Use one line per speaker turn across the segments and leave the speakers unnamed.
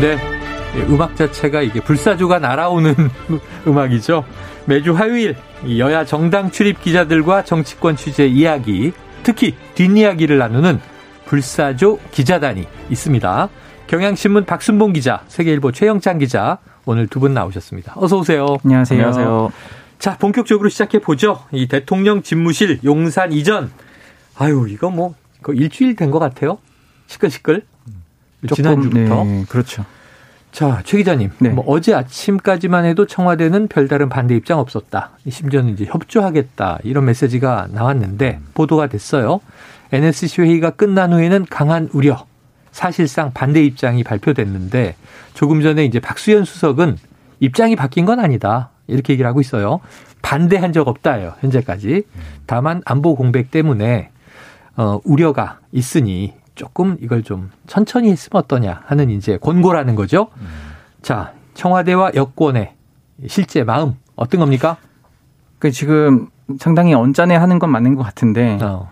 네. 음악 자체가 이게 불사조가 날아오는 음악이죠. 매주 화요일 여야 정당 출입 기자들과 정치권 취재 이야기, 특히 뒷이야기를 나누는 불사조 기자단이 있습니다. 경향신문 박순봉 기자, 세계일보 최영찬 기자, 오늘 두 분 나오셨습니다. 어서 오세요.
안녕하세요. 안녕하세요.
자, 본격적으로 시작해 보죠. 이 대통령 집무실 용산 이전. 아유, 이거 뭐, 그 일주일 된 것 같아요. 시끌시끌. 지난주부터.
네, 그렇죠.
자, 최 기자님. 네. 뭐 어제 아침까지만 해도 청와대는 별다른 반대 입장 없었다. 심지어는 이제 협조하겠다. 이런 메시지가 나왔는데 보도가 됐어요. NSC 회의가 끝난 후에는 강한 우려. 사실상 반대 입장이 발표됐는데 조금 전에 이제 박수현 수석은 입장이 바뀐 건 아니다. 이렇게 얘기를 하고 있어요. 반대한 적 없다예요. 현재까지. 다만 안보 공백 때문에 어 우려가 있으니 조금 이걸 좀 천천히 했으면 어떠냐 하는 이제 권고라는 거죠. 음. 자, 청와대와 여권의 실제 마음 어떤 겁니까?
그 지금 상당히 언짢아 하는 건 맞는 것 같은데 어.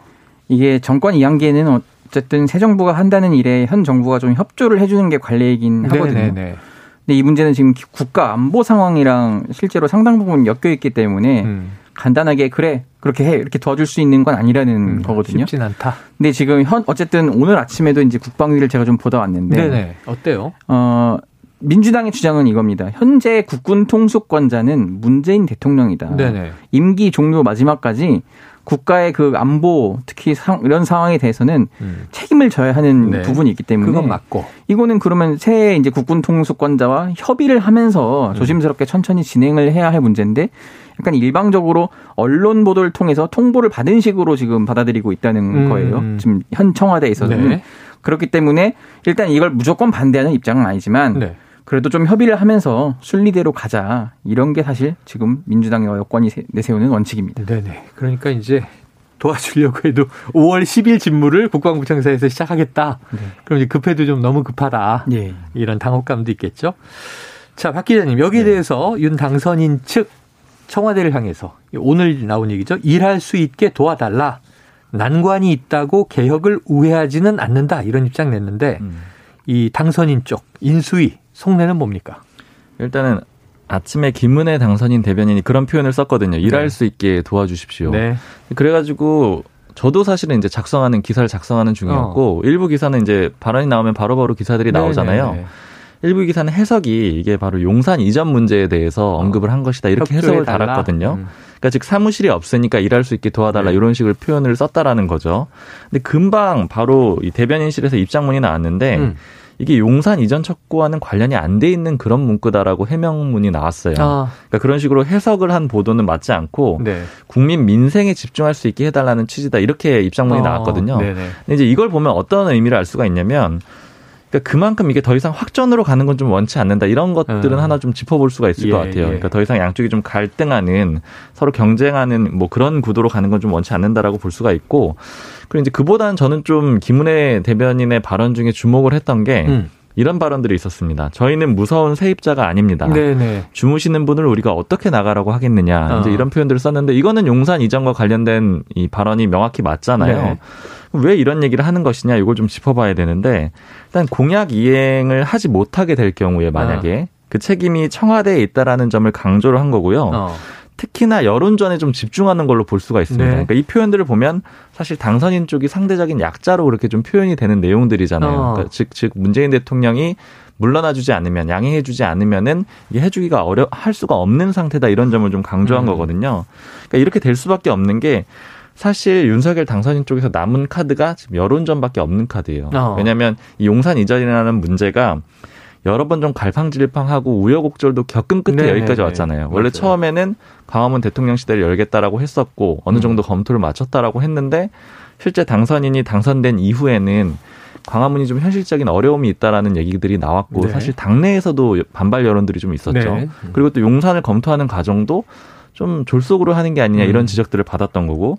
이게 정권 이양기에는 어쨌든 새 정부가 한다는 일에 현 정부가 좀 협조를 해주는 게 관례이긴 하거든요. 네네네. 근데 이 문제는 지금 국가 안보 상황이랑 실제로 상당 부분 엮여 있기 때문에 음. 간단하게 그래 그렇게 해 이렇게 도와줄 수 있는 건 아니라는 음, 거거든요.
쉽진 않다.
근데 지금 현 어쨌든 오늘 아침에도 이제 국방위를 제가 좀 보다 왔는데,
네네 어때요?
어 민주당의 주장은 이겁니다. 현재 국군 통수권자는 문재인 대통령이다. 네네. 임기 종료 마지막까지 국가의 그 안보 특히 상, 이런 상황에 대해서는 음. 책임을 져야 하는 네. 부분이 있기 때문에
그건 맞고
이거는 그러면 새 이제 국군 통수권자와 협의를 하면서 음. 조심스럽게 천천히 진행을 해야 할 문제인데 약간 일방적으로 언론 보도를 통해서 통보를 받은 식으로 지금 받아들이고 있다는 음. 거예요. 지금 현 청와대에 있어서는. 네. 그렇기 때문에 일단 이걸 무조건 반대하는 입장은 아니지만 네. 그래도 좀 협의를 하면서 순리대로 가자. 이런 게 사실 지금 민주당과 여권이 내세우는 원칙입니다.
네네. 그러니까 이제 도와주려고 해도 5월 10일 직무를 국방부 청사에서 시작하겠다. 네. 그럼 이제 급해도 좀 너무 급하다. 네. 이런 당혹감도 있겠죠. 자, 박 기자님, 여기에 네. 대해서 윤 당선인 측 청와대를 향해서 오늘 나온 얘기죠. 일할 수 있게 도와달라. 난관이 있다고 개혁을 우회하지는 않는다. 이런 입장 냈는데 음. 이 당선인 쪽 인수위 속내는 뭡니까?
일단은 아침에 김은혜 당선인 대변인이 그런 표현을 썼거든요. 일할 네. 수 있게 도와주십시오. 네. 그래가지고 저도 사실은 이제 작성하는 기사를 작성하는 중이었고 어. 일부 기사는 이제 발언이 나오면 바로바로 바로 기사들이 네, 나오잖아요. 네, 네. 일부 기사는 해석이 이게 바로 용산 이전 문제에 대해서 어. 언급을 한 것이다 이렇게 해석을 달았거든요. 음. 그러니까 즉 사무실이 없으니까 일할 수 있게 도와달라 네. 이런 식으로 표현을 썼다라는 거죠. 근데 금방 바로 이 대변인실에서 입장문이 나왔는데 음. 이게 용산 이전 척구와는 관련이 안 돼 있는 그런 문구다라고 해명문이 나왔어요. 아. 그러니까 그런 식으로 해석을 한 보도는 맞지 않고 네. 국민 민생에 집중할 수 있게 해달라는 취지다 이렇게 입장문이 아. 나왔거든요. 네네. 근데 이제 이걸 보면 어떤 의미를 알 수가 있냐면 그러니까 그만큼 이게 더 이상 확전으로 가는 건 좀 원치 않는다. 이런 것들은 음. 하나 좀 짚어볼 수가 있을 예, 것 같아요. 예. 그러니까 더 이상 양쪽이 좀 갈등하는 서로 경쟁하는 뭐 그런 구도로 가는 건 좀 원치 않는다라고 볼 수가 있고 그리고 이제 그보다는 저는 좀 김은혜 대변인의 발언 중에 주목을 했던 게 음. 이런 발언들이 있었습니다. 저희는 무서운 세입자가 아닙니다. 네네. 주무시는 분을 우리가 어떻게 나가라고 하겠느냐. 어. 이제 이런 표현들을 썼는데 이거는 용산 이전과 관련된 이 발언이 명확히 맞잖아요. 네. 왜 이런 얘기를 하는 것이냐 이걸 좀 짚어봐야 되는데 일단 공약 이행을 하지 못하게 될 경우에 만약에 어. 그 책임이 청와대에 있다라는 점을 강조를 한 거고요. 어. 특히나 여론전에 좀 집중하는 걸로 볼 수가 있습니다. 네. 그러니까 이 표현들을 보면 사실 당선인 쪽이 상대적인 약자로 그렇게 좀 표현이 되는 내용들이잖아요. 어. 그러니까 즉, 즉 문재인 대통령이 물러나주지 않으면 양해해주지 않으면은 이게 해주기가 어려 할 수가 없는 상태다 이런 점을 좀 강조한 음. 거거든요. 그러니까 이렇게 될 수밖에 없는 게 사실 윤석열 당선인 쪽에서 남은 카드가 지금 여론전밖에 없는 카드예요. 어. 왜냐하면 이 용산 이전이라는 문제가 여러 번 좀 갈팡질팡하고 우여곡절도 겪은 끝에 네네네. 여기까지 왔잖아요. 원래 맞아요. 처음에는 광화문 대통령 시대를 열겠다라고 했었고 어느 음. 정도 검토를 마쳤다라고 했는데 실제 당선인이 당선된 이후에는 광화문이 좀 현실적인 어려움이 있다라는 얘기들이 나왔고 네. 사실 당내에서도 반발 여론들이 좀 있었죠. 네. 그리고 또 용산을 검토하는 과정도 좀 졸속으로 하는 게 아니냐 이런 음. 지적들을 받았던 거고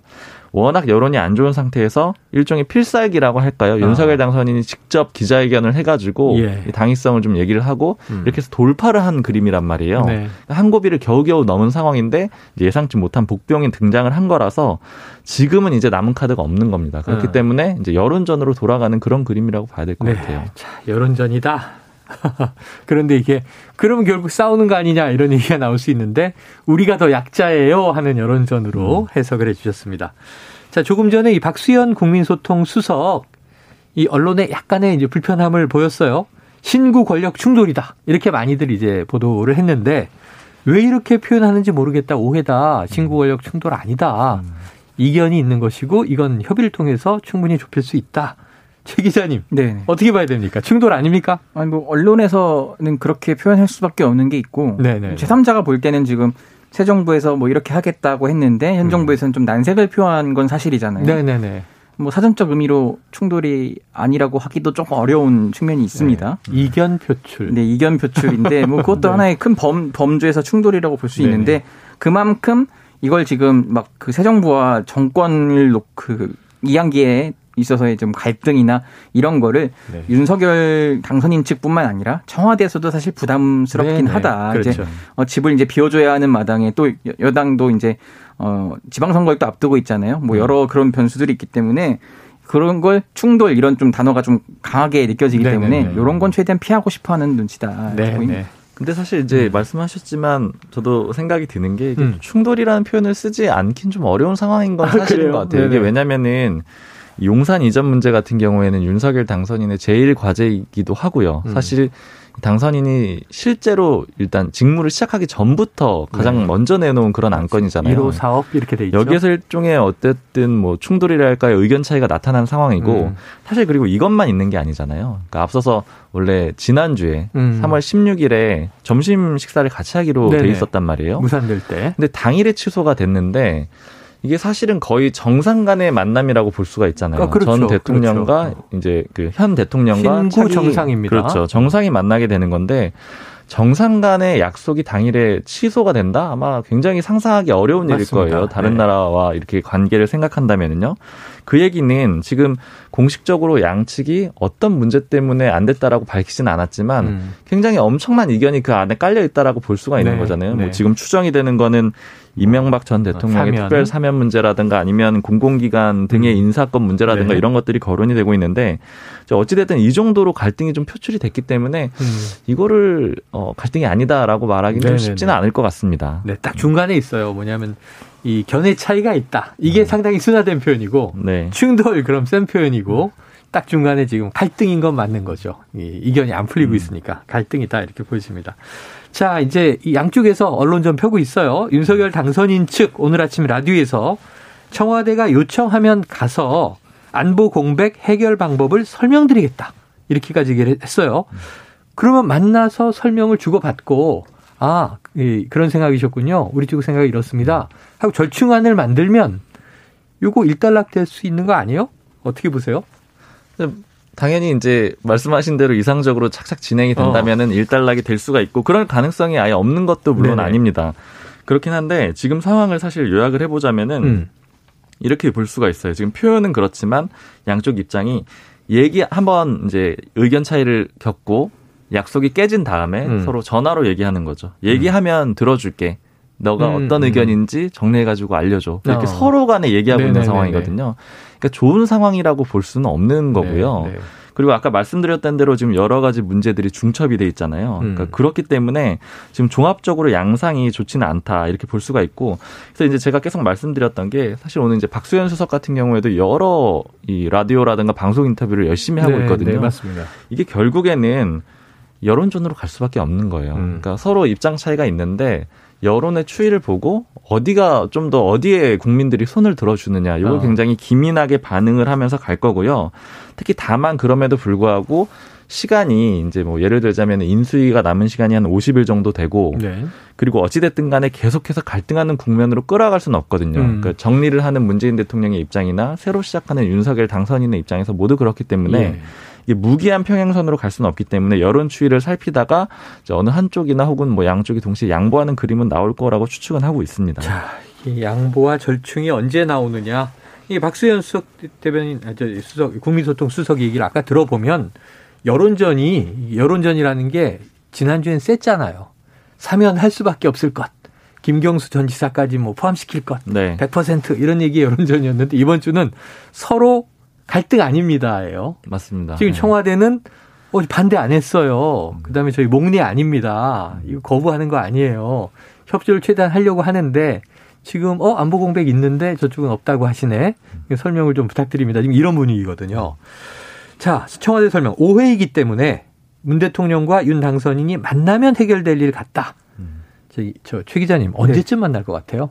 워낙 여론이 안 좋은 상태에서 일종의 필살기라고 할까요? 아. 윤석열 당선인이 직접 기자회견을 해가지고 예. 당위성을 좀 얘기를 하고 음. 이렇게 해서 돌파를 한 그림이란 말이에요. 네. 그러니까 한 고비를 겨우겨우 넘은 상황인데 예상치 못한 복병이 등장을 한 거라서 지금은 이제 남은 카드가 없는 겁니다. 그렇기 아. 때문에 이제 여론전으로 돌아가는 그런 그림이라고 봐야 될것 네. 같아요.
자, 여론전이다. 그런데 이게 그러면 결국 싸우는 거 아니냐 이런 얘기가 나올 수 있는데 우리가 더 약자예요 하는 여론전으로 음. 해석을 해주셨습니다. 자 조금 전에 이 박수현 국민소통 수석 이 언론에 약간의 이제 불편함을 보였어요. 신구 권력 충돌이다 이렇게 많이들 이제 보도를 했는데 왜 이렇게 표현하는지 모르겠다 오해다 신구 권력 충돌 아니다 음. 이견이 있는 것이고 이건 협의를 통해서 충분히 좁힐 수 있다. 최 기자님, 네. 어떻게 봐야 됩니까? 충돌 아닙니까?
아니 뭐 언론에서는 그렇게 표현할 수밖에 없는 게 있고 네네. 제3자가 볼 때는 지금 새 정부에서 뭐 이렇게 하겠다고 했는데 현 음. 정부에서는 좀 난색을 표한 건 사실이잖아요. 네네네. 뭐 사전적 의미로 충돌이 아니라고 하기도 조금 어려운 측면이 있습니다.
네. 이견 표출.
네, 이견 표출인데 뭐 그것도 네. 하나의 큰 범, 범주에서 충돌이라고 볼 수 있는데 그만큼 이걸 지금 막 그 새 정부와 정권을 놓고 그 이양기에 있어서의 좀 갈등이나 이런 거를 네. 윤석열 당선인 측뿐만 아니라 청와대에서도 사실 부담스럽긴 네네. 네. 하다. 그렇죠. 이제 어, 집을 이제 비워줘야 하는 마당에 또 여당도 이제 어 지방선거를 또 앞두고 있잖아요. 뭐 음. 여러 그런 변수들이 있기 때문에 그런 걸 충돌 이런 좀 단어가 좀 강하게 느껴지기 네네네. 네, 때문에 이런 건 최대한 피하고 싶어하는 눈치다. 네.
근데 사실 이제 음. 말씀하셨지만 저도 생각이 드는 게 음. 충돌이라는 표현을 쓰지 않긴 좀 어려운 상황인 건 아, 사실인 아, 것 같아요. 네네. 이게 왜냐면은 용산 이전 문제 같은 경우에는 윤석열 당선인의 제일 과제이기도 하고요. 음. 사실 당선인이 실제로 일단 직무를 시작하기 전부터 가장 네. 먼저 내놓은 그런 안건이잖아요.
1호 사업 이렇게 돼 있죠.
여기에서 일종의 어쨌든 뭐 충돌이랄까요 의견 차이가 나타난 상황이고 음. 사실 그리고 이것만 있는 게 아니잖아요. 그러니까 앞서서 원래 지난주에 음. 3월 16일에 점심 식사를 같이 하기로 네네. 돼 있었단 말이에요.
무산될 때.
근데 당일에 취소가 됐는데 이게 사실은 거의 정상 간의 만남이라고 볼 수가 있잖아요. 아, 그렇죠. 전 대통령과 그렇죠. 이제 그 현 대통령과
신구 정상입니다.
그렇죠. 정상이 만나게 되는 건데 정상 간의 약속이 당일에 취소가 된다? 아마 굉장히 상상하기 어려운 맞습니다. 일일 거예요. 다른 네. 나라와 이렇게 관계를 생각한다면은요. 그 얘기는 지금 공식적으로 양측이 어떤 문제 때문에 안 됐다라고 밝히지는 않았지만 음. 굉장히 엄청난 이견이 그 안에 깔려 있다라고 볼 수가 있는 네. 거잖아요. 뭐 네. 뭐 지금 추정이 되는 거는 이명박 전 대통령의 사면. 특별 사면 문제라든가 아니면 공공기관 등의 음. 인사권 문제라든가 네. 이런 것들이 거론이 되고 있는데 어찌됐든 이 정도로 갈등이 좀 표출이 됐기 때문에 음. 이거를 어, 갈등이 아니다라고 말하기는 좀 쉽지는 않을 것 같습니다.
네, 딱 중간에 있어요. 뭐냐면 이 견해 차이가 있다. 이게 음. 상당히 순화된 표현이고 네. 충돌 그럼 센 표현이고 딱 중간에 지금 갈등인 건 맞는 거죠. 이 이견이 안 풀리고 음. 있으니까 갈등이다 이렇게 보여집니다. 자, 이제 이 양쪽에서 언론전 펴고 있어요. 윤석열 당선인 측 오늘 아침 라디오에서 청와대가 요청하면 가서 안보 공백 해결 방법을 설명드리겠다. 이렇게까지 얘기를 했어요. 그러면 만나서 설명을 주고받고 아, 예, 그런 생각이셨군요. 우리 쪽 생각이 이렇습니다. 하고 절충안을 만들면 요거 일단락 될 수 있는 거 아니에요? 어떻게 보세요?
당연히 이제 말씀하신 대로 이상적으로 착착 진행이 된다면은 어. 일단락이 될 수가 있고 그런 가능성이 아예 없는 것도 물론 네네. 아닙니다. 그렇긴 한데 지금 상황을 사실 요약을 해보자면은 음. 이렇게 볼 수가 있어요. 지금 표현은 그렇지만 양쪽 입장이 얘기 한번 이제 의견 차이를 겪고 약속이 깨진 다음에 음. 서로 전화로 얘기하는 거죠. 얘기하면 음. 들어줄게. 너가 음, 어떤 음. 의견인지 정리해가지고 알려줘. 이렇게 어. 서로 간에 얘기하고 네네네네. 있는 상황이거든요. 그러니까 좋은 상황이라고 볼 수는 없는 거고요. 네, 네. 그리고 아까 말씀드렸던 대로 지금 여러 가지 문제들이 중첩이 돼 있잖아요. 그러니까 음. 그렇기 때문에 지금 종합적으로 양상이 좋지는 않다 이렇게 볼 수가 있고 그래서 이제 제가 계속 말씀드렸던 게 사실 오늘 이제 박수현 수석 같은 경우에도 여러 이 라디오라든가 방송 인터뷰를 열심히 하고 네, 있거든요. 네,
맞습니다.
이게 결국에는 여론전으로 갈 수밖에 없는 거예요. 음. 그러니까 서로 입장 차이가 있는데 여론의 추이를 보고 어디가 좀 더 어디에 국민들이 손을 들어주느냐 이걸 어. 굉장히 기민하게 반응을 하면서 갈 거고요. 특히 다만 그럼에도 불구하고 시간이 이제 뭐 예를 들자면 인수위가 남은 시간이 한 50일 정도 되고 네. 그리고 어찌됐든 간에 계속해서 갈등하는 국면으로 끌어갈 수는 없거든요. 음. 그러니까 정리를 하는 문재인 대통령의 입장이나 새로 시작하는 윤석열 당선인의 입장에서 모두 그렇기 때문에 예. 이게 무기한 평행선으로 갈 수는 없기 때문에 여론 추이를 살피다가 어느 한쪽이나 혹은 뭐 양쪽이 동시에 양보하는 그림은 나올 거라고 추측은 하고 있습니다.
자, 이 양보와 절충이 언제 나오느냐? 이 박수현 수석 대변인, 아, 저 수석 국민소통 수석 얘기를 아까 들어보면 여론전이 여론전이라는 게 지난주엔 셌잖아요. 사면 할 수밖에 없을 것. 김경수 전 지사까지 뭐 포함시킬 것. 네. 100% 이런 얘기 여론전이었는데 이번 주는 서로 갈등 아닙니다예요.
맞습니다.
지금 네. 청와대는 어, 반대 안 했어요. 그 다음에 저희 목리 아닙니다. 이거 거부하는 거 아니에요. 협조를 최대한 하려고 하는데 지금 어 안보 공백 있는데 저쪽은 없다고 하시네. 설명을 좀 부탁드립니다. 지금 이런 분위기거든요. 자, 청와대 설명. 오해이기 때문에 문 대통령과 윤 당선인이 만나면 해결될 일 같다. 저최 기자님 언제쯤 네. 만날 것 같아요?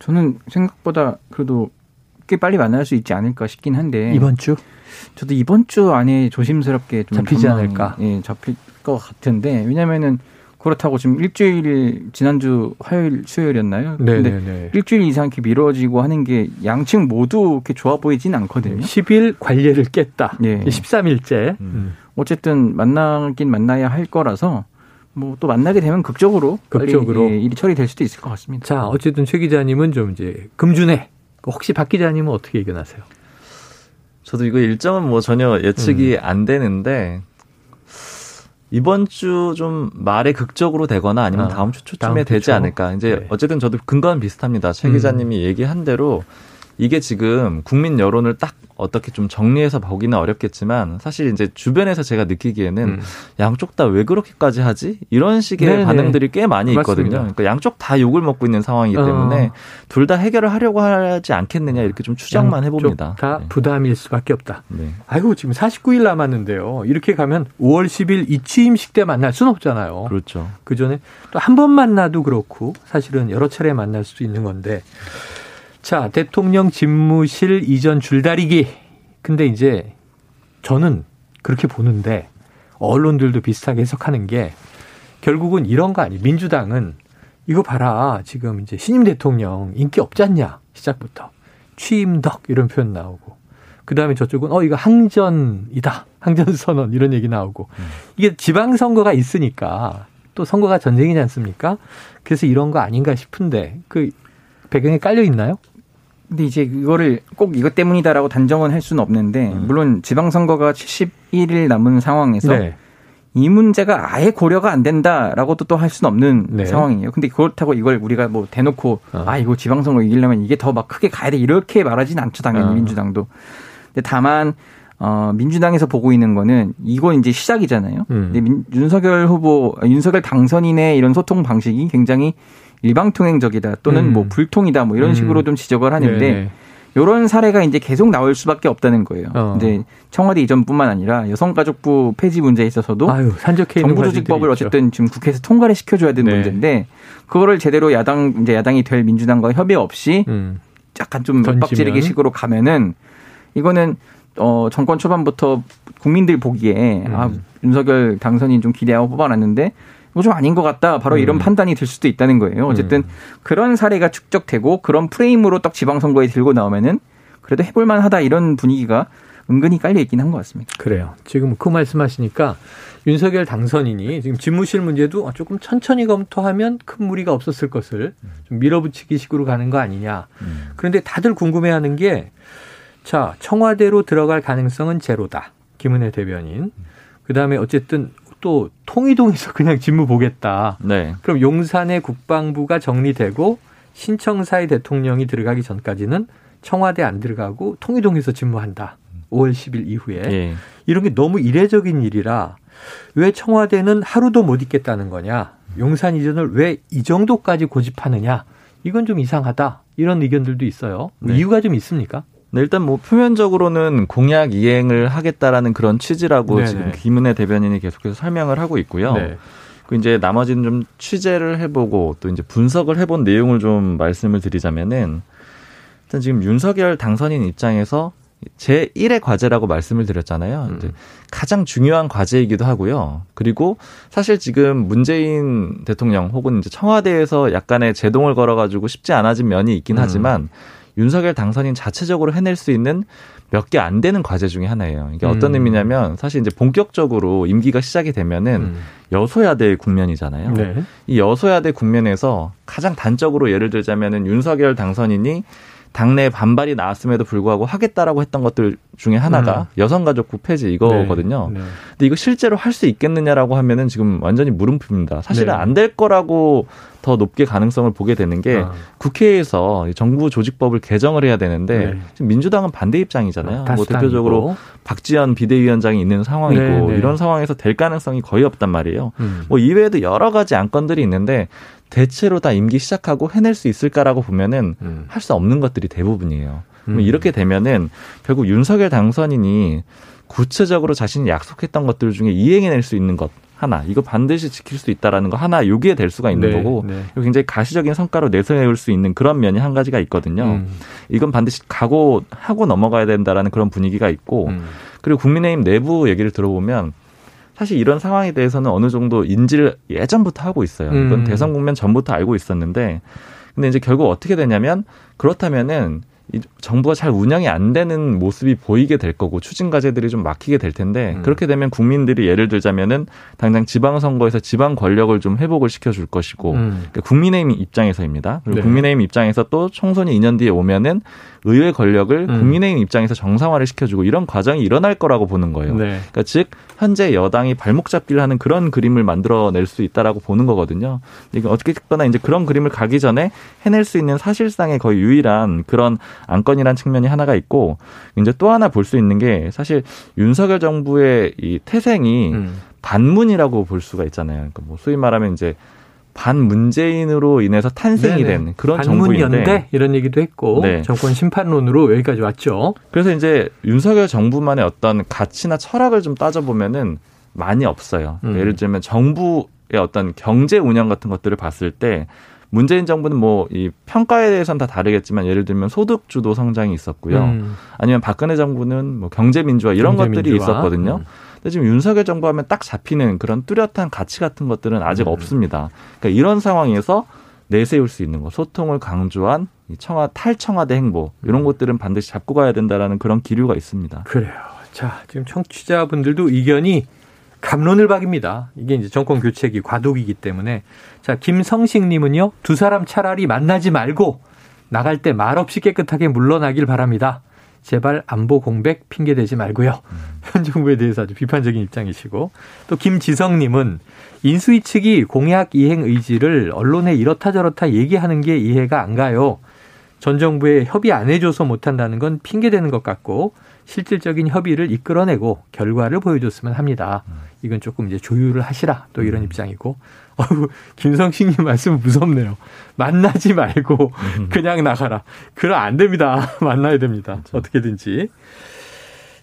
저는 생각보다 그래도 꽤 빨리 만날 수 있지 않을까 싶긴 한데
이번 주?
저도 이번 주 안에 조심스럽게 좀
잡히지 전망, 않을까?
예, 잡힐 것 같은데 왜냐면은 그렇다고 지금 일주일 지난주 화요일 수요일이었나요? 네, 근데 네, 네. 일주일 이상 이렇게 미뤄지고 하는 게 양측 모두 이렇게 좋아 보이진 않거든요.
10일 관례를 깼다. 네. 13일째.
음. 어쨌든 만나긴 만나야 할 거라서 뭐 또 만나게 되면 극적으로 극적으로 예, 일이 처리될 수도 있을 것 같습니다.
자, 어쨌든 최 기자님은 좀 이제 금준에 혹시 박 기자님은 어떻게 의견하세요?
저도 이거 일정은 뭐 전혀 예측이 음. 안 되는데 이번 주 좀 말에 극적으로 되거나 아니면 아, 다음 주 초쯤에 다음 되지 않을까. 이제 네. 어쨌든 저도 근거는 비슷합니다. 최 기자님이 음. 얘기한 대로 이게 지금 국민 여론을 딱 어떻게 좀 정리해서 보기는 어렵겠지만 사실 이제 주변에서 제가 느끼기에는 음. 양쪽 다 왜 그렇게까지 하지? 이런 식의 네네. 반응들이 꽤 많이 있거든요. 맞습니다. 그러니까 양쪽 다 욕을 먹고 있는 상황이기 어. 때문에 어. 둘다 해결을 하려고 하지 않겠느냐 이렇게 좀 추정만 해봅니다.
다 네. 부담일 수밖에 없다. 네. 아이고 지금 49일 남았는데요. 이렇게 가면 5월 10일 이 취임식 때 만날 수는 없잖아요.
그렇죠.
그 전에 또 한 번 만나도 그렇고 사실은 여러 차례 만날 수도 있는 건데. 자, 대통령 집무실 이전 줄다리기. 근데 이제 저는 그렇게 보는데 언론들도 비슷하게 해석하는 게 결국은 이런 거 아니. 민주당은 이거 봐라. 지금 이제 신임 대통령 인기 없지 않냐. 시작부터. 취임덕 이런 표현 나오고. 그 다음에 저쪽은 어, 이거 항전이다. 항전 선언 이런 얘기 나오고. 음. 이게 지방 선거가 있으니까 또 선거가 전쟁이지 않습니까? 그래서 이런 거 아닌가 싶은데 그 배경에 깔려 있나요?
근데 이제 이거를 꼭 이것 때문이다라고 단정은 할 수는 없는데 음. 물론 지방선거가 71일 남은 상황에서 네. 이 문제가 아예 고려가 안 된다라고도 또 할 수는 없는 네. 상황이에요. 근데 그렇다고 이걸 우리가 뭐 대놓고 어. 아 이거 지방선거 이기려면 이게 더 막 크게 가야 돼 이렇게 말하진 않죠 당연히 어. 민주당도. 근데 다만 어 민주당에서 보고 있는 거는 이건 이제 시작이잖아요. 음. 근데 민, 윤석열 후보 윤석열 당선인의 이런 소통 방식이 굉장히 일방통행적이다 또는 뭐 음. 뭐 불통이다 뭐 이런 음. 식으로 좀 지적을 하는데 네네. 이런 사례가 이제 계속 나올 수밖에 없다는 거예요. 어. 이제 청와대 이전뿐만 아니라 여성가족부 폐지 문제에 있어서도 아유, 정부 조직법을 어쨌든 지금 국회에서 통과를 시켜줘야 되는 네. 문제인데 그거를 제대로 야당 이제 야당이 될 민주당과 협의 없이 음. 약간 좀 빡지르기 식으로 가면은 이거는 어 정권 초반부터 국민들 보기에 음. 아 윤석열 당선인 좀 기대하고 뽑아놨는데 뭐좀 아닌 것 같다. 바로 이런 음. 판단이 들 수도 있다는 거예요. 어쨌든 음. 그런 사례가 축적되고 그런 프레임으로 딱 지방선거에 들고 나오면은 그래도 해볼만 하다 이런 분위기가 은근히 깔려 있긴 한 것 같습니다.
그래요. 지금 그 말씀하시니까 윤석열 당선인이 지금 집무실 문제도 조금 천천히 검토하면 큰 무리가 없었을 것을 좀 밀어붙이기 식으로 가는 거 아니냐. 음. 그런데 다들 궁금해하는 게 자, 청와대로 들어갈 가능성은 제로다. 김은혜 대변인. 그 다음에 어쨌든 또 통이동에서 그냥 직무 보겠다. 네. 그럼 용산의 국방부가 정리되고 신청사의 대통령이 들어가기 전까지는 청와대 안 들어가고 통이동에서 직무한다. 5월 10일 이후에 예. 이런 게 너무 이례적인 일이라 왜 청와대는 하루도 못 있겠다는 거냐? 용산 이전을 왜 이 정도까지 고집하느냐? 이건 좀 이상하다. 이런 의견들도 있어요. 네. 이유가 좀 있습니까?
네, 일단 뭐 표면적으로는 공약 이행을 하겠다라는 그런 취지라고 네네. 지금 김은혜 대변인이 계속해서 설명을 하고 있고요. 네. 그 이제 나머지는 좀 취재를 해보고 또 이제 분석을 해본 내용을 좀 말씀을 드리자면은 일단 지금 윤석열 당선인 입장에서 제 1의 과제라고 말씀을 드렸잖아요. 음. 이제 가장 중요한 과제이기도 하고요. 그리고 사실 지금 문재인 대통령 혹은 이제 청와대에서 약간의 제동을 걸어가지고 쉽지 않아진 면이 있긴 음. 하지만 윤석열 당선인 자체적으로 해낼 수 있는 몇 개 안 되는 과제 중에 하나예요. 이게 어떤 음. 의미냐면 사실 이제 본격적으로 임기가 시작이 되면은 음. 여소야대 국면이잖아요. 네. 이 여소야대 국면에서 가장 단적으로 예를 들자면은 윤석열 당선인이 당내 반발이 나왔음에도 불구하고 하겠다라고 했던 것들 중에 하나가 음. 여성가족부 폐지 이거거든요. 네, 네. 근데 이거 실제로 할 수 있겠느냐라고 하면은 지금 완전히 물음표입니다. 사실은 네. 안될 거라고 더 높게 가능성을 보게 되는 게 아. 국회에서 정부 조직법을 개정을 해야 되는데 네. 지금 민주당은 반대 입장이잖아요. 뭐 대표적으로 박지원 비대위원장이 있는 상황이고 네, 네. 이런 상황에서 될 가능성이 거의 없단 말이에요. 음. 뭐 이외에도 여러 가지 안건들이 있는데 대체로 다 임기 시작하고 해낼 수 있을까라고 보면은 음. 할수 없는 것들이 대부분이에요. 음. 이렇게 되면은 결국 윤석열 당선인이 구체적으로 자신이 약속했던 것들 중에 이행해낼 수 있는 것 하나 이거 반드시 지킬 수 있다라는 거 하나 요기에 될 수가 있는 네, 거고 네. 굉장히 가시적인 성과로 내세울 수 있는 그런 면이 한 가지가 있거든요. 음. 이건 반드시 각오하고 넘어가야 된다라는 그런 분위기가 있고 음. 그리고 국민의힘 내부 얘기를 들어보면 사실 이런 상황에 대해서는 어느 정도 인지를 예전부터 하고 있어요. 이건 음. 대선 국면 전부터 알고 있었는데 근데 이제 결국 어떻게 되냐면 그렇다면은 이 정부가 잘 운영이 안 되는 모습이 보이게 될 거고 추진 과제들이 좀 막히게 될 텐데 음. 그렇게 되면 국민들이 예를 들자면은 당장 지방 선거에서 지방 권력을 좀 회복을 시켜줄 것이고 음. 그러니까 국민의힘 입장에서입니다. 그리고 네. 국민의힘 입장에서 또 총선이 2년 뒤에 오면은 의회 권력을 음. 국민의힘 입장에서 정상화를 시켜주고 이런 과정이 일어날 거라고 보는 거예요. 네. 그러니까 즉 현재 여당이 발목 잡기를 하는 그런 그림을 만들어낼 수 있다라고 보는 거거든요. 이게 어떻게 됐거나 이제 그런 그림을 가기 전에 해낼 수 있는 사실상의 거의 유일한 그런 안건이란 측면이 하나가 있고 이제 또 하나 볼 수 있는 게 사실 윤석열 정부의 이 태생이 음. 반문이라고 볼 수가 있잖아요. 그러니까 뭐 소위 말하면 이제 반문재인으로 인해서 탄생이 네네. 된 그런 정부인데
이런 얘기도 했고 네. 정권 심판론으로 여기까지 왔죠.
그래서 이제 윤석열 정부만의 어떤 가치나 철학을 좀 따져보면은 많이 없어요. 음. 예를 들면 정부의 어떤 경제 운영 같은 것들을 봤을 때 문재인 정부는 뭐 이 평가에 대해서는 다 다르겠지만 예를 들면 소득 주도 성장이 있었고요. 음. 아니면 박근혜 정부는 뭐 경제 민주화 이런 경제 것들이. 있었거든요. 음. 근데 지금 윤석열 정부 하면 딱 잡히는 그런 뚜렷한 가치 같은 것들은 아직 음. 없습니다. 그러니까 이런 상황에서 내세울 수 있는 거, 소통을 강조한 청와 탈청와대 행보 이런 음. 것들은 반드시 잡고 가야 된다라는 그런 기류가 있습니다.
그래요. 자, 지금 청취자분들도 의견이 감론을 박입니다. 이게 이제 정권 교체기 과도기이기 때문에 자 김성식님은요 두 사람 차라리 만나지 말고 나갈 때 말없이 깨끗하게 물러나길 바랍니다. 제발 안보 공백 핑계 대지 말고요. 음. 현 정부에 대해서 아주 비판적인 입장이시고 또 김지성님은 인수위 측이 공약 이행 의지를 언론에 이렇다 저렇다 얘기하는 게 이해가 안 가요. 전 정부에 협의 안 해줘서 못한다는 건 핑계 대는 것 같고 실질적인 협의를 이끌어내고 결과를 보여줬으면 합니다. 이건 조금 이제 조율을 하시라 또 이런 음. 입장이고 어우 김성식님 말씀 무섭네요. 만나지 말고 음. 그냥 나가라. 그럼 안 됩니다. 만나야 됩니다. 그렇죠. 어떻게든지.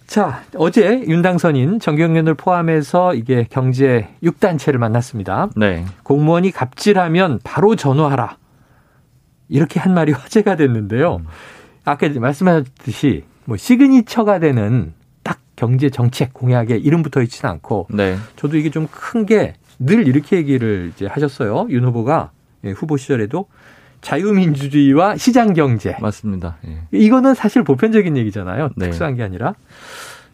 자, 어제 윤당선인 정경련을 포함해서 이게 경제 6단체를 만났습니다. 네. 공무원이 갑질하면 바로 전화하라. 이렇게 한 말이 화제가 됐는데요. 음. 아까 말씀하셨듯이 뭐 시그니처가 되는 딱 경제 정책 공약에 이름 붙어 있지는 않고 네. 저도 이게 좀 큰 게 늘 이렇게 얘기를 이제 하셨어요. 윤 후보가 예, 후보 시절에도 자유민주주의와 시장 경제.
맞습니다. 예.
이거는 사실 보편적인 얘기잖아요. 네. 특수한 게 아니라.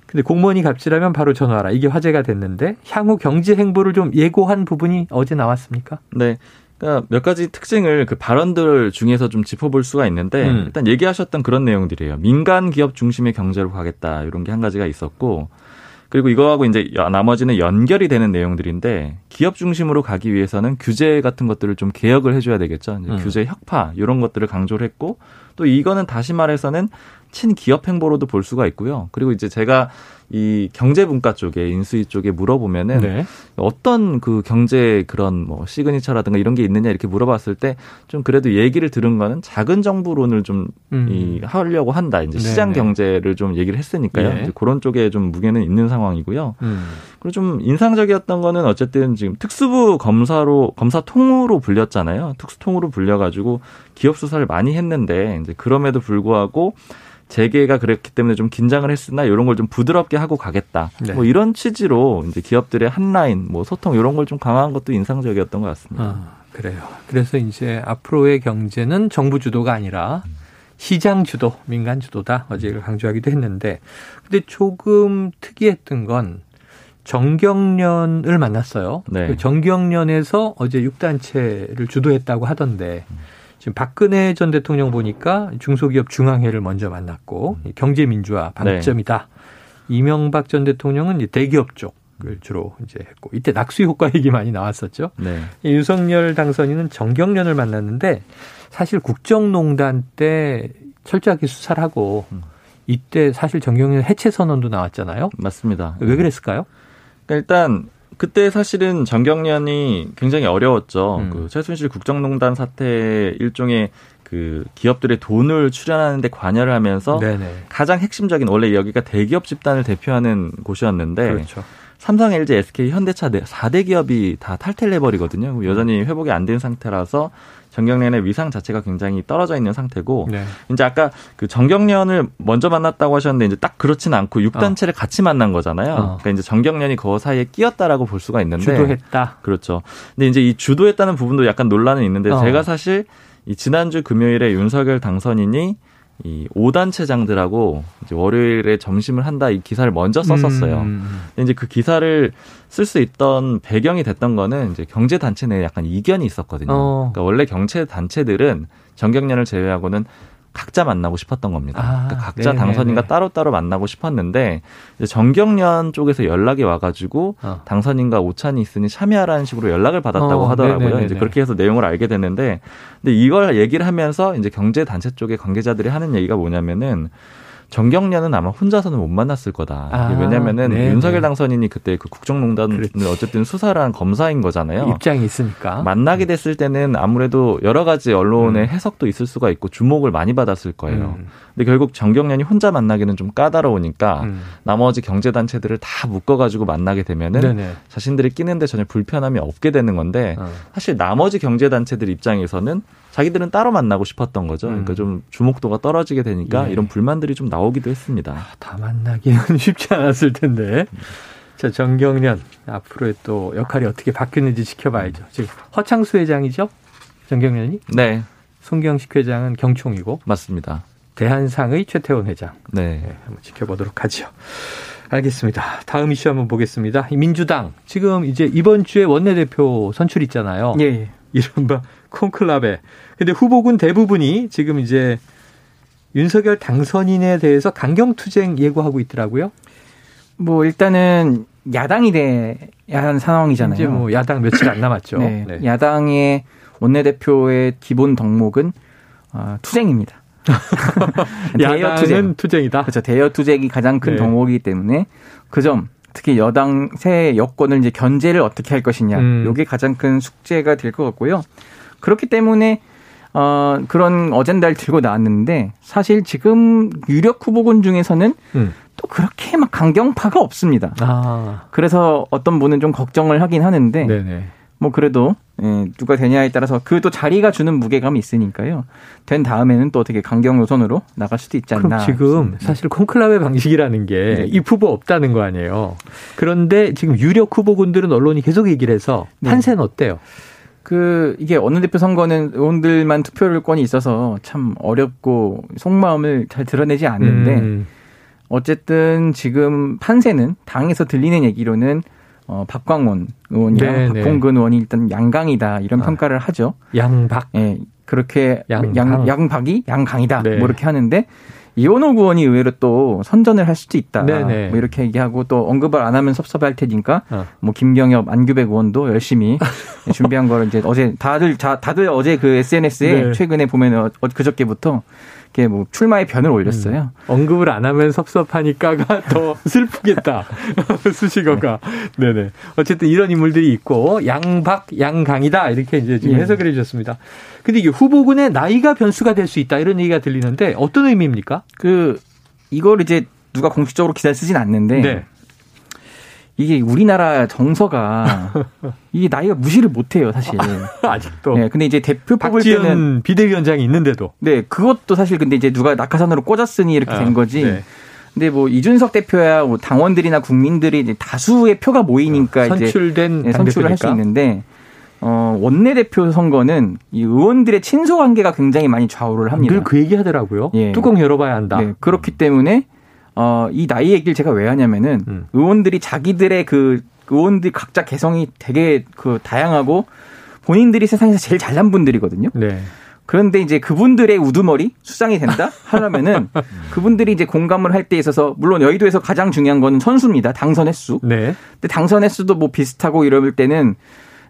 근데 공무원이 갑질하면 바로 전화하라. 이게 화제가 됐는데 향후 경제 행보를 좀 예고한 부분이 어제 나왔습니까?
네. 그러니까 몇 가지 특징을 그 발언들 중에서 좀 짚어볼 수가 있는데 음. 일단 얘기하셨던 그런 내용들이에요. 민간 기업 중심의 경제로 가겠다 이런 게 한 가지가 있었고 그리고 이거하고 이제 나머지는 연결이 되는 내용들인데 기업 중심으로 가기 위해서는 규제 같은 것들을 좀 개혁을 해줘야 되겠죠. 음. 규제 혁파 이런 것들을 강조를 했고 또 이거는 다시 말해서는 친기업 행보로도 볼 수가 있고요. 그리고 이제 제가 이 경제분과 쪽에 인수위 쪽에 물어보면은 네. 어떤 그 경제 그런 뭐 시그니처라든가 이런 게 있느냐 이렇게 물어봤을 때 좀 그래도 얘기를 들은 거는 작은 정부론을 좀 음. 이 하려고 한다. 이제 시장 네네. 경제를 좀 얘기를 했으니까요. 네. 이제 그런 쪽에 좀 무게는 있는 상황이고요. 음. 그리고 좀 인상적이었던 거는 어쨌든 지금 특수부 검사로 검사 통으로 불렸잖아요. 특수통으로 불려가지고 기업 수사를 많이 했는데 이제 그럼에도 불구하고 재계가 그랬기 때문에 좀 긴장을 했으나 이런 걸 좀 부드럽게 하고 가겠다. 네. 뭐 이런 취지로 이제 기업들의 한 라인, 뭐 소통 이런 걸 좀 강화한 것도 인상적이었던 것 같습니다. 아,
그래요. 그래서 이제 앞으로의 경제는 정부 주도가 아니라 시장 주도, 민간 주도다. 어제 이걸 강조하기도 했는데, 근데 조금 특이했던 건 정경련을 만났어요. 네. 그 정경련에서 어제 6단체를 주도했다고 하던데, 지금 박근혜 전 대통령 보니까 중소기업 중앙회를 먼저 만났고, 경제민주화 방점이다. 네. 이명박 전 대통령은 대기업 쪽을 주로 이제 했고, 이때 낙수 효과 얘기 많이 나왔었죠. 네. 윤석열 당선인은 정경련을 만났는데, 사실 국정농단 때 철저하게 수사를 하고 음. 이때 사실 정경련 해체 선언도 나왔잖아요.
맞습니다.
왜 그랬을까요?
그러니까 일단 그때 사실은 정경련이 굉장히 어려웠죠. 음. 그 최순실 국정농단 사태 일종의 그 기업들의 돈을 출연하는데 관여를 하면서 네네. 가장 핵심적인 원래 여기가 대기업 집단을 대표하는 곳이었는데 그렇죠. 삼성, LG, SK, 현대차 4대 기업이 다 탈퇴를 해버리거든요. 여전히 회복이 안 된 상태라서 정경련의 위상 자체가 굉장히 떨어져 있는 상태고 네. 이제 아까 그 정경련을 먼저 만났다고 하셨는데 이제 딱 그렇지는 않고 6단체를 어. 같이 만난 거잖아요. 어. 그러니까 이제 정경련이 그 사이에 끼었다라고 볼 수가 있는데
주도했다.
그렇죠. 근데 이제 이 주도했다는 부분도 약간 논란은 있는데 어. 제가 사실 이 지난주 금요일에 윤석열 당선인이 이 5단체장들하고 이제 월요일에 점심을 한다 이 기사를 먼저 썼었어요. 음. 근데 이제 그 기사를 쓸 수 있던 배경이 됐던 거는 이제 경제 단체 내에 약간 이견이 있었거든요. 어. 그러니까 원래 경제 단체들은 정경련을 제외하고는 각자 만나고 싶었던 겁니다. 아, 그러니까 각자 네네네. 당선인과 따로따로 만나고 싶었는데 이제 정경련 쪽에서 연락이 와가지고 어. 당선인과 오찬이 있으니 참여하라는 식으로 연락을 받았다고 어, 하더라고요. 네네네네. 이제 그렇게 해서 내용을 알게 됐는데 근데 이걸 얘기를 하면서 이제 경제 단체 쪽의 관계자들이 하는 얘기가 뭐냐면은 정경련은 아마 혼자서는 못 만났을 거다. 아, 왜냐면은 네, 윤석열 네. 당선인이 그때 그 국정농단을 그렇지. 어쨌든 수사를 한 검사인 거잖아요.
입장이 있으니까.
만나게 됐을 때는 아무래도 여러 가지 언론의 음. 해석도 있을 수가 있고 주목을 많이 받았을 거예요. 음. 근데 결국 정경련이 혼자 만나기는 좀 까다로우니까 음. 나머지 경제단체들을 다 묶어가지고 만나게 되면은 네네. 자신들이 끼는데 전혀 불편함이 없게 되는 건데 어. 사실 나머지 경제단체들 입장에서는 자기들은 따로 만나고 싶었던 거죠. 그러니까 음. 좀 주목도가 떨어지게 되니까 예. 이런 불만들이 좀 나오기도 했습니다. 아,
다 만나기는 쉽지 않았을 텐데. 자, 정경련 앞으로의 또 역할이 어떻게 바뀌는지 지켜봐야죠. 지금 허창수 회장이죠? 정경련이?
네.
송경식 회장은 경총이고
맞습니다.
대한상의 최태원 회장. 네. 네 한번 지켜보도록 하죠. 알겠습니다. 다음 이슈 한번 보겠습니다. 민주당 지금 이제 이번 주에 원내대표 선출 있잖아요. 예. 예. 이른바 콘클라베. 근데 후보군 대부분이 지금 이제 윤석열 당선인에 대해서 강경투쟁 예고하고 있더라고요.
뭐 일단은 야당이 돼야 하는 상황이잖아요.
이제 뭐 야당 며칠 안 남았죠. 네.
네. 야당의 원내대표의 기본 덕목은 어, 투쟁입니다.
대여 투쟁. 투쟁이다.
그렇죠. 대여 투쟁이 가장 큰 네. 덕목이기 때문에 그 점 특히 여당 새 여권을 이제 견제를 어떻게 할 것이냐. 음. 요게 가장 큰 숙제가 될 것 같고요. 그렇기 때문에 어, 그런 어젠다를 들고 나왔는데 사실 지금 유력 후보군 중에서는 음. 또 그렇게 막 강경파가 없습니다. 아. 그래서 어떤 분은 좀 걱정을 하긴 하는데 네네. 뭐 그래도 예, 누가 되냐에 따라서 그 또 자리가 주는 무게감이 있으니까요. 된 다음에는 또 어떻게 강경 노선으로 나갈 수도 있지 않나.
지금 싶습니다. 사실 콘클라베 방식이라는 게이 네. 후보 없다는 거 아니에요. 그런데 지금 유력 후보군들은 언론이 계속 얘기를 해서 네. 판세는 어때요?
그 이게 어느 대표 선거는 의원들만 투표권이 있어서 참 어렵고 속마음을 잘 드러내지 않는데 음. 어쨌든 지금 판세는 당에서 들리는 얘기로는 어 박광원 의원이랑 네, 네. 박봉근 의원이 일단 양강이다 이런 아. 평가를 하죠.
양박.
예. 그렇게 양강. 양 양박이 양강이다. 네. 뭐 이렇게 하는데 이원호 의원이 의외로 또 선전을 할 수도 있다. 네네. 뭐 이렇게 얘기하고 또 언급을 안 하면 섭섭할 테니까 어. 뭐 김경엽, 안규백 의원도 열심히 준비한 거를 이제 어제 다들 다들 어제 그 SNS에 네. 최근에 보면 어, 그저께부터 이렇게 뭐 출마의 변을 올렸어요.
음. 언급을 안 하면 섭섭하니까가 더 슬프겠다. 수식어가. 네. 네네. 어쨌든 이런 인물들이 있고 양박, 양강이다 이렇게 이제 지금 예. 해석을 해주셨습니다. 근데 이게 후보군의 나이가 변수가 될 수 있다 이런 얘기가 들리는데 어떤 의미입니까?
그 이걸 이제 누가 공식적으로 기사를 쓰진 않는데 네. 이게 우리나라 정서가 이게 나이가 무시를 못해요 사실
아직도.
네, 근데 이제 대표 뽑을 때는
비대위원장이 있는데도.
네, 그것도 사실 근데 이제 누가 낙하산으로 꽂았으니 이렇게 아, 된 거지. 네. 근데 뭐 이준석 대표야 뭐 당원들이나 국민들이 이제 다수의 표가 모이니까
어, 선출된
이제 네, 선출을 할 수 있는데 어, 원내대표 선거는 이 의원들의 친소 관계가 굉장히 많이 좌우를 합니다.
늘 그 얘기 하더라고요. 예. 뚜껑 열어봐야 한다. 네,
그렇기 때문에 어, 이 나이 얘기를 제가 왜 하냐면은 음. 의원들이 자기들의 그 의원들 각자 개성이 되게 그 다양하고 본인들이 세상에서 제일 잘난 분들이거든요. 네. 그런데 이제 그분들의 우두머리 수상이 된다 하려면은 그분들이 이제 공감을 할 때 있어서 물론 여의도에서 가장 중요한 거는 선수입니다. 당선 횟수. 네. 근데 당선 횟수도 뭐 비슷하고 이럴 때는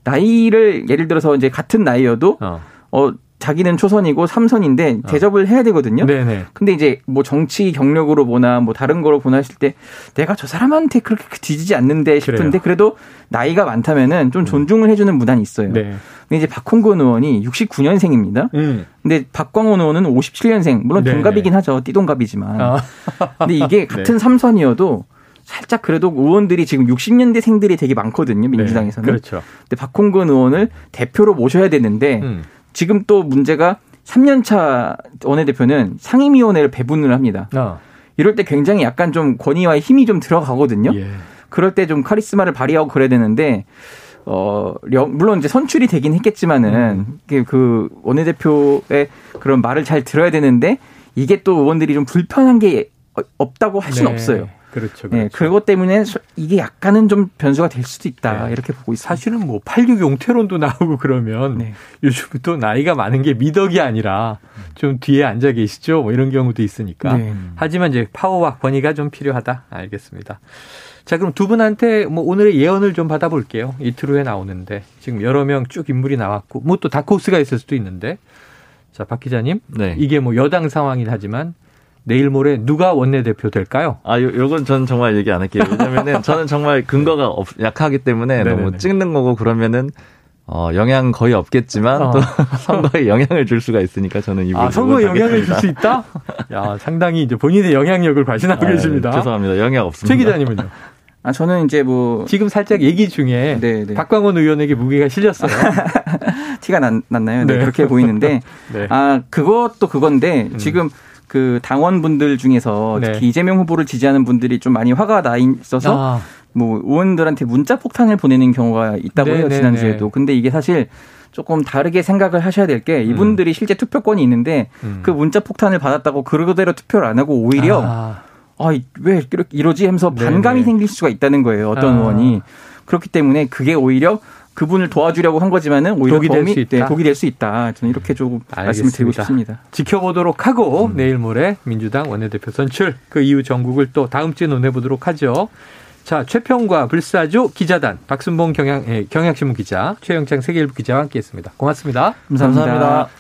나이를 예를 들어서 이제 같은 나이여도 어, 어 자기는 초선이고 삼선인데 어. 대접을 해야 되거든요. 네네. 근데 이제 뭐 정치 경력으로 보나 뭐 다른 거로 보나 했을 때 내가 저 사람한테 그렇게 뒤지지 않는데 싶은데 그래요. 그래도 나이가 많다면은 좀 음. 존중을 해주는 문화이 있어요. 네. 근데 이제 박홍근 의원이 69년생입니다. 음. 근데 박광원 의원은 57년생. 물론 네네. 동갑이긴 하죠. 띠동갑이지만. 아. 근데 이게 같은 네. 삼선이어도 살짝 그래도 의원들이 지금 60년대 생들이 되게 많거든요. 민주당에서는. 네, 그렇죠. 근데 박홍근 의원을 대표로 모셔야 되는데 음. 지금 또 문제가 3년차 원내대표는 상임위원회를 배분을 합니다. 어. 이럴 때 굉장히 약간 좀 권위와 힘이 좀 들어가거든요. 예. 그럴 때 좀 카리스마를 발휘하고 그래야 되는데 어 물론 이제 선출이 되긴 했겠지만은 음. 그 원내대표의 그런 말을 잘 들어야 되는데 이게 또 의원들이 좀 불편한 게 없다고 할 수는 네. 없어요.
그렇죠.
네, 그렇죠. 네, 그것 때문에 이게 약간은 좀 변수가 될 수도 있다. 네. 이렇게 보고 있습니다.
사실은 뭐 86 용태론도 나오고 그러면 네. 요즘 또 나이가 많은 게 미덕이 아니라 좀 뒤에 앉아 계시죠. 뭐 이런 경우도 있으니까. 네. 하지만 이제 파워와 권위가 좀 필요하다. 알겠습니다. 자, 그럼 두 분한테 뭐 오늘의 예언을 좀 받아볼게요. 이틀 후에 나오는데 지금 여러 명 쭉 인물이 나왔고 뭐 또 다코스가 있을 수도 있는데 자, 박 기자님. 네. 이게 뭐 여당 상황이긴 하지만 내일 모레 누가 원내대표 될까요?
아, 요, 요건 전 정말 얘기 안 할게요. 왜냐면은 저는 정말 근거가 없, 약하기 때문에 네네네. 너무 찍는 거고 그러면은 어, 영향 거의 없겠지만 어. 또 선거에 영향을 줄 수가 있으니까 저는 이
아, 선거에 영향을 줄 수 있다? 야, 상당히 이제 본인의 영향력을 발신하고 아, 계십니다.
죄송합니다. 영향 없습니다.
최 기자님은요?
아, 저는 이제 뭐.
지금 살짝 얘기 중에. 네네. 네. 박광원 의원에게 무게가 실렸어요.
티가 났, 나요 네, 네. 그렇게 보이는데. 네. 아, 그것도 그건데, 음. 지금 그 당원분들 중에서 네. 특히 이재명 후보를 지지하는 분들이 좀 많이 화가 나 있어서 아. 뭐 의원들한테 문자 폭탄을 보내는 경우가 있다고 네, 해요 네, 지난주에도. 네. 근데 이게 사실 조금 다르게 생각을 하셔야 될 게 이분들이 음. 실제 투표권이 있는데 음. 그 문자 폭탄을 받았다고 그대로 투표를 안 하고 오히려 아. 아, 왜 이러지 하면서 반감이 생길 수가 있다는 거예요. 어떤 아. 의원이. 그렇기 때문에 그게 오히려 그분을 도와주려고 한 거지만은 오히려 독이 도움이 될 네, 독이 될 수 있다. 저는 이렇게 조금 알겠습니다. 말씀을 드리고 싶습니다.
지켜보도록 하고 음. 내일 모레 민주당 원내대표 선출 그 이후 전국을 또 다음 주에 논해 보도록 하죠. 자, 최평과 불사조 기자단 박순봉 경향 예, 경향신문 기자 최영창 세계일보 기자와 함께했습니다. 고맙습니다
감사합니다. 감사합니다.